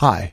Hi,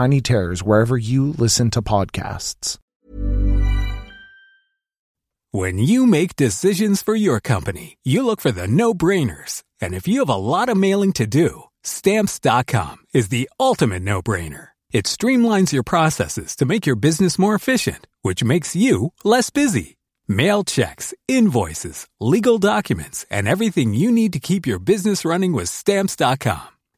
Terrors wherever you listen to podcasts. When you make decisions for your company, you look for the no brainers. And if you have a lot of mailing to do, Stamps.com is the ultimate no brainer. It streamlines your processes to make your business more efficient, which makes you less busy. Mail checks, invoices, legal documents, and everything you need to keep your business running with Stamps.com.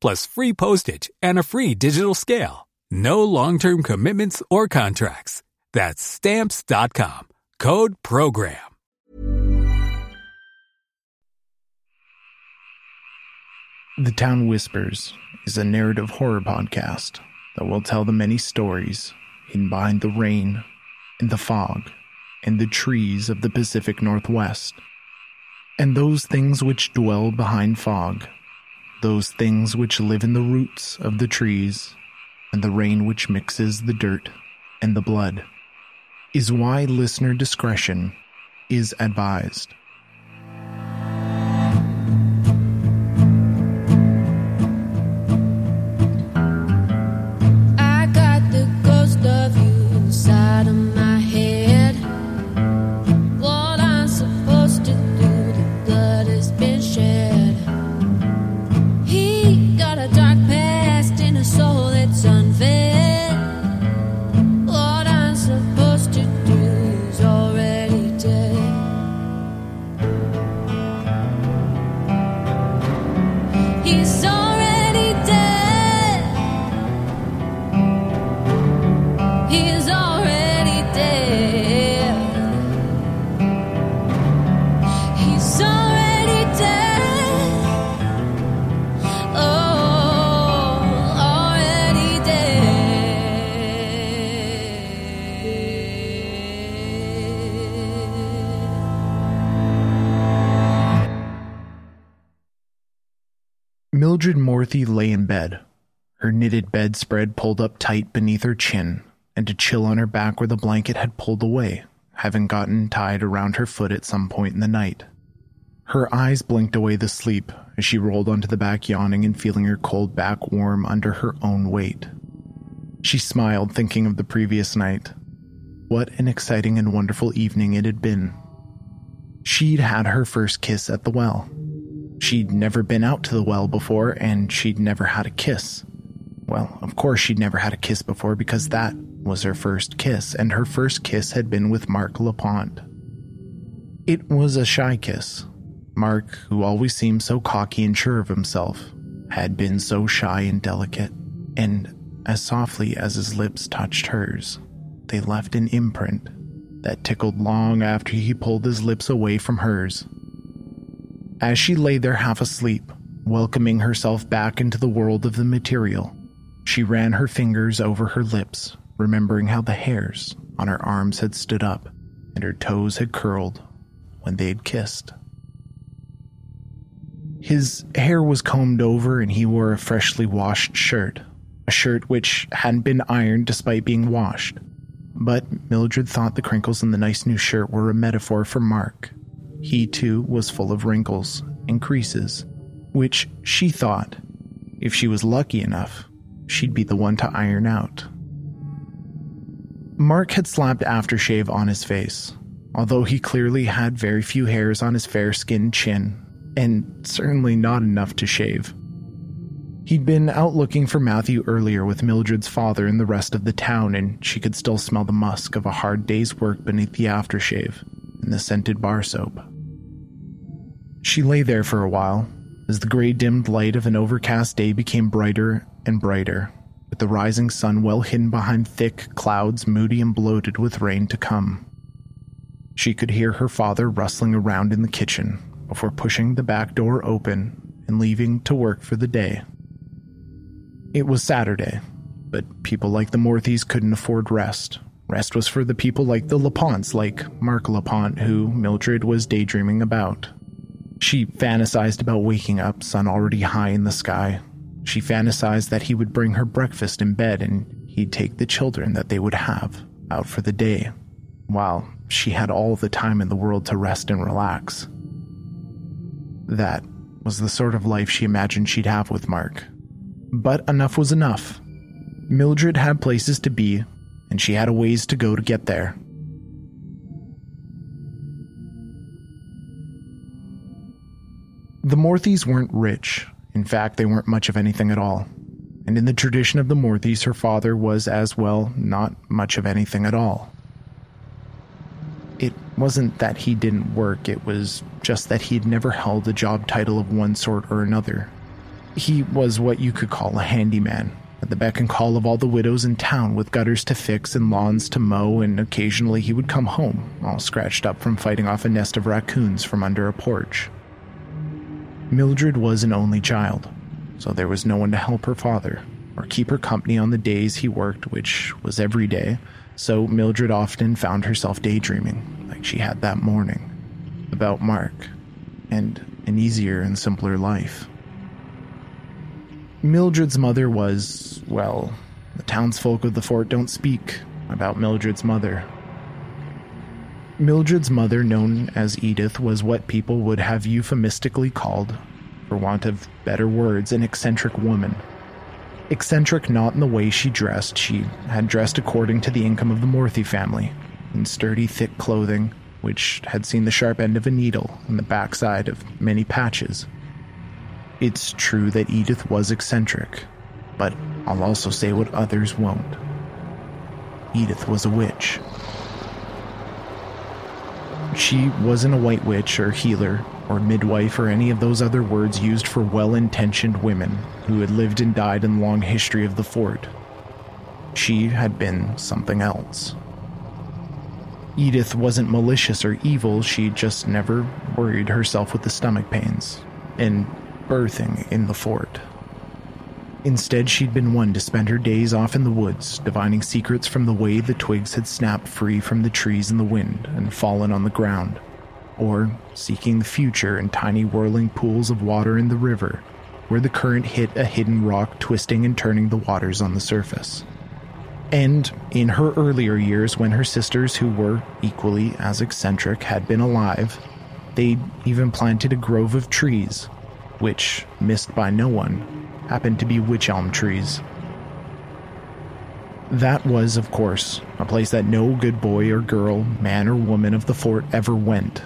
plus free postage and a free digital scale. No long-term commitments or contracts. That's Stamps.com. Code PROGRAM. The Town Whispers is a narrative horror podcast that will tell the many stories hidden behind the rain and the fog and the trees of the Pacific Northwest. And those things which dwell behind fog, those things which live in the roots of the trees, and the rain which mixes the dirt and the blood, is why listener discretion is advised. Mildred Morthy lay in bed, her knitted bedspread pulled up tight beneath her chin, and a chill on her back where the blanket had pulled away, having gotten tied around her foot at some point in the night. Her eyes blinked away the sleep as she rolled onto the back, yawning and feeling her cold back warm under her own weight. She smiled, thinking of the previous night. What an exciting and wonderful evening it had been. She'd had her first kiss at the well. She'd never been out to the well before, and she'd never had a kiss. Well, of course, she'd never had a kiss before because that was her first kiss, and her first kiss had been with Mark LaPont. It was a shy kiss. Mark, who always seemed so cocky and sure of himself, had been so shy and delicate, and as softly as his lips touched hers, they left an imprint that tickled long after he pulled his lips away from hers. As she lay there half asleep, welcoming herself back into the world of the material, she ran her fingers over her lips, remembering how the hairs on her arms had stood up and her toes had curled when they had kissed. His hair was combed over and he wore a freshly washed shirt, a shirt which hadn't been ironed despite being washed. But Mildred thought the crinkles in the nice new shirt were a metaphor for Mark. He too was full of wrinkles and creases, which she thought, if she was lucky enough, she'd be the one to iron out. Mark had slapped aftershave on his face, although he clearly had very few hairs on his fair skinned chin, and certainly not enough to shave. He'd been out looking for Matthew earlier with Mildred's father and the rest of the town, and she could still smell the musk of a hard day's work beneath the aftershave and the scented bar soap. She lay there for a while as the gray dimmed light of an overcast day became brighter and brighter, with the rising sun well hidden behind thick clouds moody and bloated with rain to come. She could hear her father rustling around in the kitchen before pushing the back door open and leaving to work for the day. It was Saturday, but people like the Morthys couldn't afford rest. Rest was for the people like the LaPonts, like Mark LaPont, who Mildred was daydreaming about. She fantasized about waking up, sun already high in the sky. She fantasized that he would bring her breakfast in bed and he'd take the children that they would have out for the day, while she had all the time in the world to rest and relax. That was the sort of life she imagined she'd have with Mark. But enough was enough. Mildred had places to be, and she had a ways to go to get there. The Morthys weren't rich. In fact, they weren't much of anything at all. And in the tradition of the Morthys, her father was as well not much of anything at all. It wasn't that he didn't work, it was just that he'd never held a job title of one sort or another. He was what you could call a handyman, at the beck and call of all the widows in town with gutters to fix and lawns to mow, and occasionally he would come home, all scratched up from fighting off a nest of raccoons from under a porch. Mildred was an only child, so there was no one to help her father or keep her company on the days he worked, which was every day, so Mildred often found herself daydreaming, like she had that morning, about Mark and an easier and simpler life. Mildred's mother was, well, the townsfolk of the fort don't speak about Mildred's mother. Mildred's mother, known as Edith, was what people would have euphemistically called, for want of better words, an eccentric woman. Eccentric not in the way she dressed, she had dressed according to the income of the Morthy family, in sturdy, thick clothing, which had seen the sharp end of a needle and the backside of many patches. It's true that Edith was eccentric, but I'll also say what others won't. Edith was a witch. She wasn't a white witch or healer or midwife or any of those other words used for well intentioned women who had lived and died in the long history of the fort. She had been something else. Edith wasn't malicious or evil, she just never worried herself with the stomach pains and birthing in the fort. Instead, she'd been one to spend her days off in the woods, divining secrets from the way the twigs had snapped free from the trees in the wind and fallen on the ground, or seeking the future in tiny whirling pools of water in the river, where the current hit a hidden rock, twisting and turning the waters on the surface. And in her earlier years, when her sisters, who were equally as eccentric, had been alive, they'd even planted a grove of trees, which, missed by no one, happened to be wych elm trees. That was, of course, a place that no good boy or girl, man or woman of the fort ever went,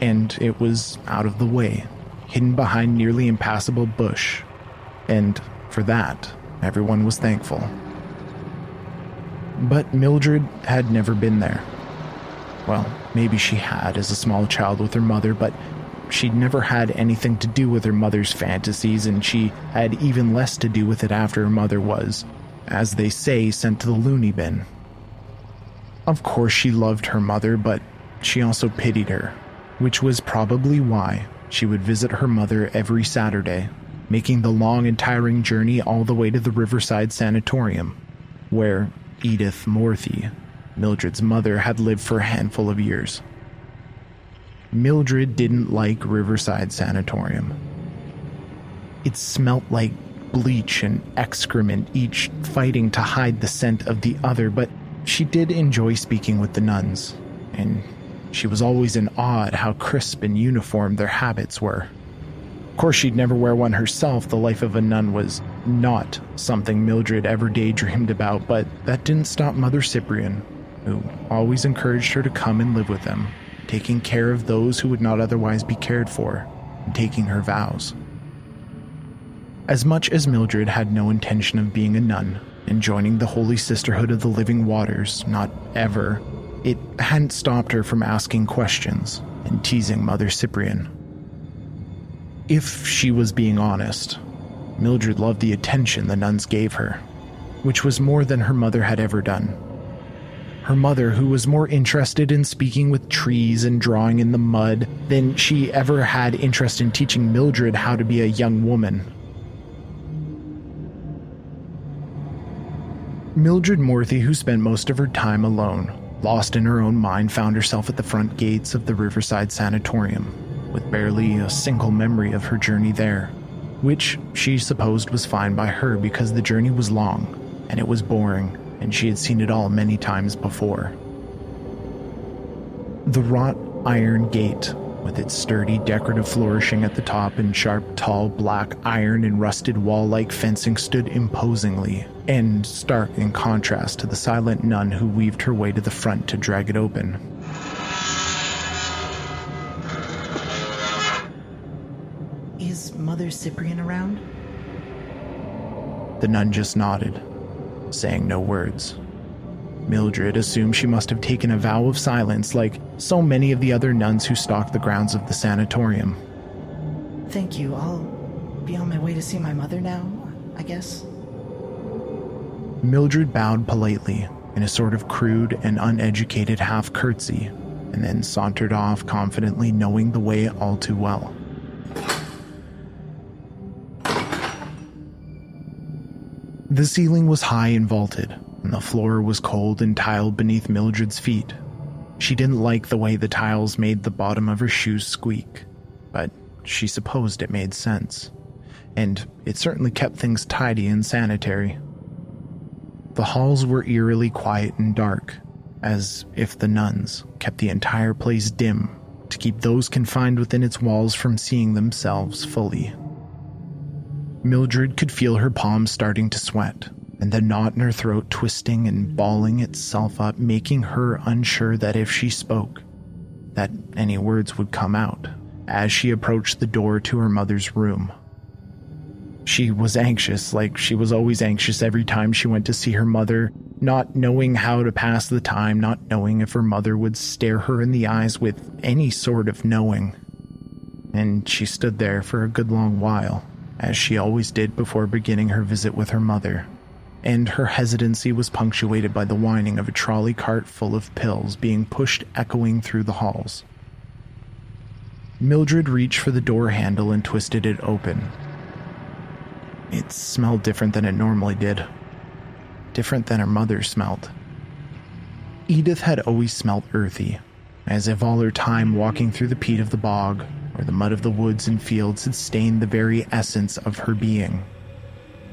and it was out of the way, hidden behind nearly impassable bush, and for that, everyone was thankful. But Mildred had never been there. Well, maybe she had as a small child with her mother, but she'd never had anything to do with her mother's fantasies, and she had even less to do with it after her mother was, as they say, sent to the loony bin. Of course, she loved her mother, but she also pitied her, which was probably why she would visit her mother every Saturday, making the long and tiring journey all the way to the Riverside Sanatorium, where Edith Morthy, Mildred's mother, had lived for a handful of years. Mildred didn't like Riverside Sanatorium. It smelt like bleach and excrement, each fighting to hide the scent of the other, but she did enjoy speaking with the nuns, and she was always in awe at how crisp and uniform their habits were. Of course, she'd never wear one herself. The life of a nun was not something Mildred ever daydreamed about, but that didn't stop Mother Cyprian, who always encouraged her to come and live with them, taking care of those who would not otherwise be cared for, and taking her vows. As much as Mildred had no intention of being a nun and joining the Holy Sisterhood of the Living Waters, not ever, it hadn't stopped her from asking questions and teasing Mother Cyprian. If she was being honest, Mildred loved the attention the nuns gave her, which was more than her mother had ever done. Her mother, who was more interested in speaking with trees and drawing in the mud than she ever had interest in teaching Mildred how to be a young woman. Mildred Morthy, who spent most of her time alone, lost in her own mind, found herself at the front gates of the Riverside Sanatorium, with barely a single memory of her journey there, which she supposed was fine by her because the journey was long and it was boring, and she had seen it all many times before. The wrought iron gate with its sturdy decorative flourishing at the top and sharp, tall black iron and rusted wall like fencing stood imposingly and stark in contrast to the silent nun who weaved her way to the front to drag it open. Is Mother Cyprian around? The nun just nodded, saying no words. Mildred assumed she must have taken a vow of silence like so many of the other nuns who stalked the grounds of the sanatorium. Thank you. I'll be on my way to see my mother now, I guess. Mildred bowed politely in a sort of crude and uneducated half curtsy, and then sauntered off confidently, knowing the way all too well. The ceiling was high and vaulted, and the floor was cold and tiled beneath Mildred's feet. She didn't like the way the tiles made the bottom of her shoes squeak, but she supposed it made sense. And it certainly kept things tidy and sanitary. The halls were eerily quiet and dark, as if the nuns kept the entire place dim to keep those confined within its walls from seeing themselves fully. Mildred could feel her palms starting to sweat, and the knot in her throat twisting and balling itself up, making her unsure that if she spoke, that any words would come out as she approached the door to her mother's room. She was anxious, like she was always anxious every time she went to see her mother, not knowing how to pass the time, not knowing if her mother would stare her in the eyes with any sort of knowing. And she stood there for a good long while, as she always did before beginning her visit with her mother. And her hesitancy was punctuated by the whining of a trolley cart full of pills being pushed echoing through the halls. Mildred reached for the door handle and twisted it open, it smelled different than it normally did. Different than her mother smelled. Edith had always smelled earthy, as if all her time walking through the peat of the bog or the mud of the woods and fields had stained the very essence of her being.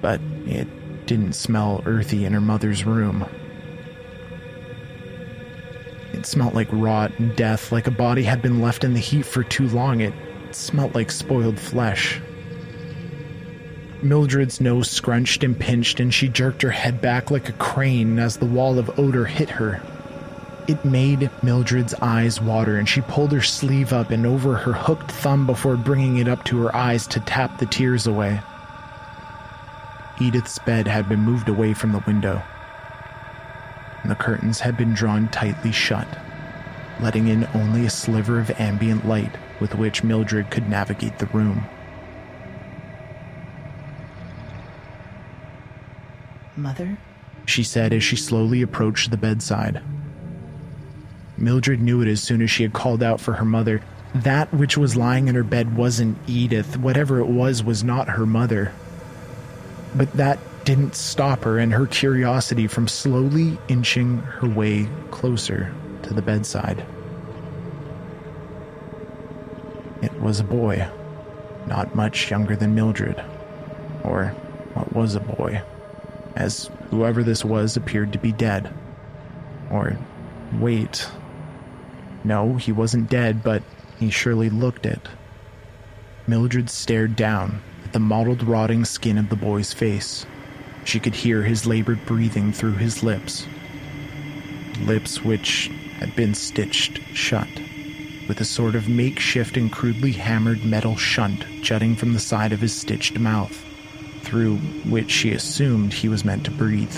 But it didn't smell earthy in her mother's room. It smelled like rot and death, like a body had been left in the heat for too long. It smelled like spoiled flesh. Mildred's nose scrunched and pinched, and she jerked her head back like a crane as the wall of odor hit her. It made Mildred's eyes water, and she pulled her sleeve up and over her hooked thumb before bringing it up to her eyes to tap the tears away. Edith's bed had been moved away from the window, and the curtains had been drawn tightly shut, letting in only a sliver of ambient light with which Mildred could navigate the room. Mother? She said as she slowly approached the bedside. Mildred knew it as soon as she had called out for her mother. That which was lying in her bed wasn't Edith. Whatever it was was not her mother. But that didn't stop her and her curiosity from slowly inching her way closer to the bedside. It was a boy, not much younger than Mildred. Or what was a boy? as whoever this was appeared to be dead. Or, wait. No, he wasn't dead, but he surely looked it. Mildred stared down at the mottled, rotting skin of the boy's face. She could hear his labored breathing through his lips. Lips which had been stitched shut, with a sort of makeshift and crudely hammered metal shunt jutting from the side of his stitched mouth through which she assumed he was meant to breathe.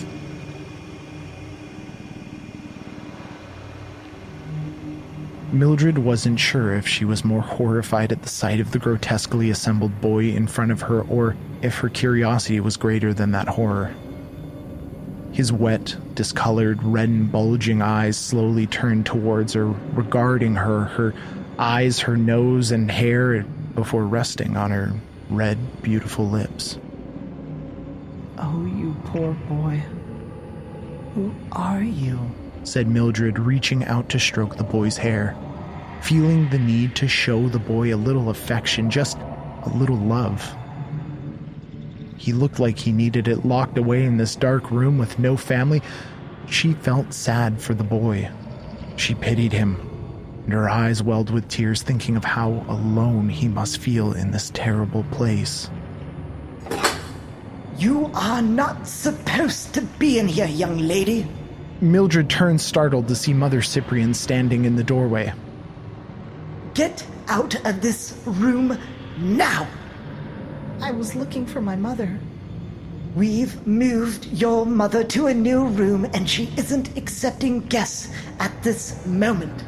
Mildred wasn't sure if she was more horrified at the sight of the grotesquely assembled boy in front of her or if her curiosity was greater than that horror. His wet, discolored, red and bulging eyes slowly turned towards her, regarding her, her eyes, her nose, and hair before resting on her red, beautiful lips. Oh, you poor boy. Who are you? Said Mildred, reaching out to stroke the boy's hair, feeling the need to show the boy a little affection, just a little love. He looked like he needed it locked away in this dark room with no family. She felt sad for the boy. She pitied him, and her eyes welled with tears, thinking of how alone he must feel in this terrible place. You are not supposed to be in here, young lady. Mildred turned startled to see Mother Cyprian standing in the doorway. Get out of this room now! I was looking for my mother. We've moved your mother to a new room and she isn't accepting guests at this moment.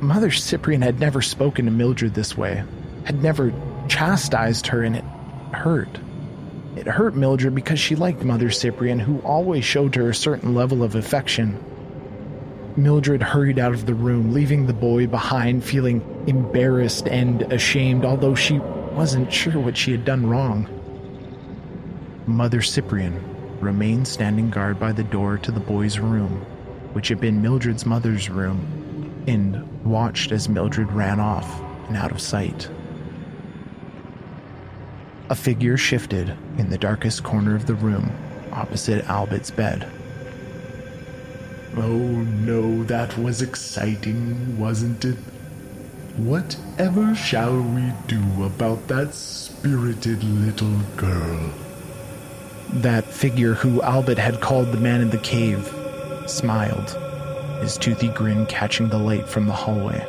Mother Cyprian had never spoken to Mildred this way, had never chastised her, and it hurt. It hurt Mildred because she liked Mother Cyprian, who always showed her a certain level of affection. Mildred hurried out of the room, leaving the boy behind, feeling embarrassed and ashamed, although she wasn't sure what she had done wrong. Mother Cyprian remained standing guard by the door to the boy's room, which had been Mildred's mother's room, and watched as Mildred ran off and out of sight. A figure shifted in the darkest corner of the room, opposite Albert's bed. Oh no, that was exciting, wasn't it? Whatever shall we do about that spirited little girl? That figure who Albert had called the man in the cave smiled, his toothy grin catching the light from the hallway,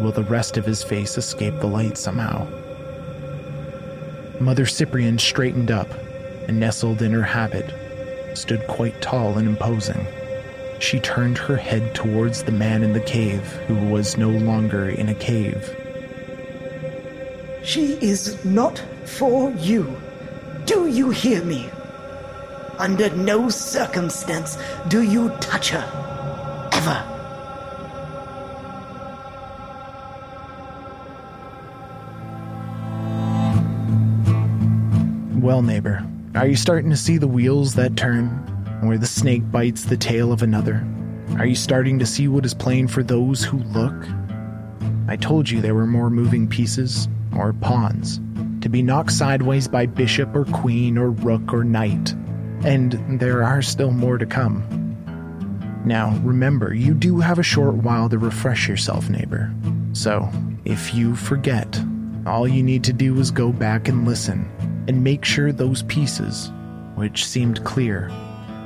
Will the rest of his face escape the light somehow. Mother Cyprian straightened up and nestled in her habit, stood quite tall and imposing. She turned her head towards the man in the cave who was no longer in a cave. She is not for you. Do you hear me? Under no circumstance do you touch her. Ever. Well, neighbor, are you starting to see the wheels that turn, where the snake bites the tail of another? Are you starting to see what is playing for those who look? I told you there were more moving pieces, or pawns, to be knocked sideways by bishop or queen or rook or knight, and there are still more to come. Now, remember, you do have a short while to refresh yourself, neighbor. So, if you forget, all you need to do is go back and listen, and make sure those pieces, which seemed clear,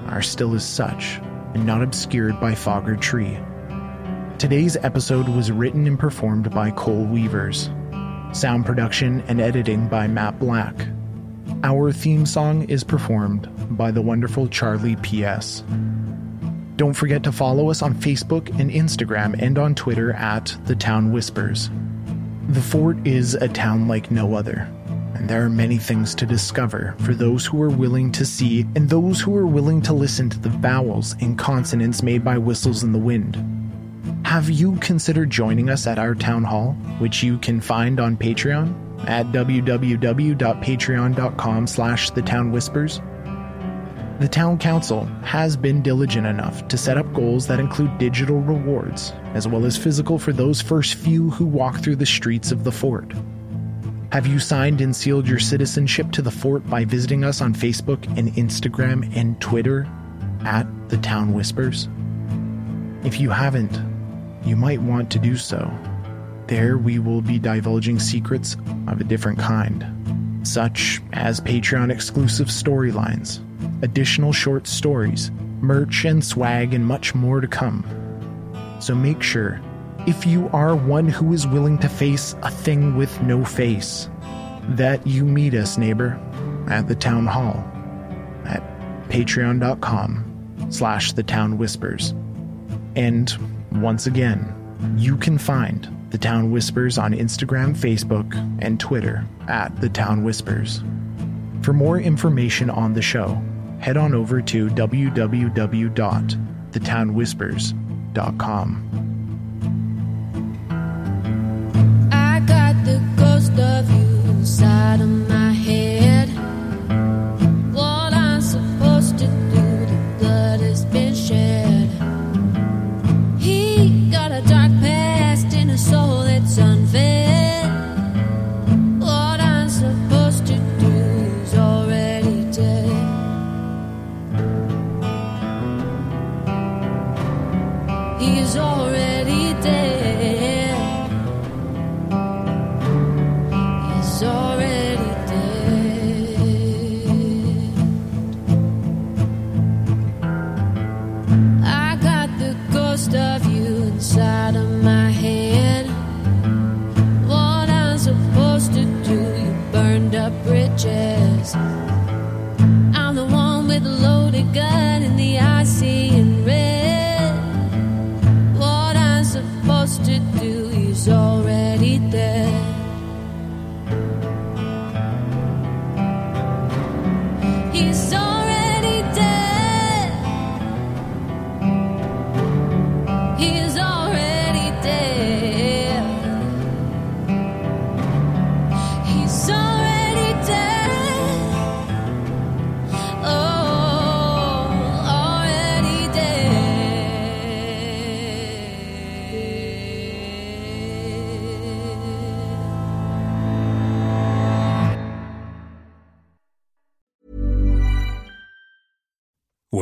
are still as such and not obscured by fog or tree. Today's episode was written and performed by Cole Weavers. Sound production and editing by Matt Black. Our theme song is performed by the wonderful Charlie P.S. Don't forget to follow us on Facebook and Instagram and on Twitter at The Town Whispers. The fort is a town like no other, and there are many things to discover for those who are willing to see and those who are willing to listen to the vowels and consonants made by whistles in the wind. Have you considered joining us at our town hall, which you can find on Patreon at www.patreon.com slash the town whispers? The town council has been diligent enough to set up goals that include digital rewards, as well as physical for those first few who walk through the streets of the fort. Have you signed and sealed your citizenship to the fort by visiting us on Facebook and Instagram and Twitter at The Town Whispers? If you haven't, you might want to do so. There we will be divulging secrets of a different kind, such as Patreon exclusive storylines, additional short stories, merch and swag, and much more to come. So make sure if you are one who is willing to face a thing with no face, that you meet us, neighbor, at the town hall at patreon.com slash the town whispers. And once again, you can find the Town Whispers on Instagram, Facebook, and Twitter at the Town Whispers. For more information on the show, head on over to www.thetownwhispers.com. of you inside of my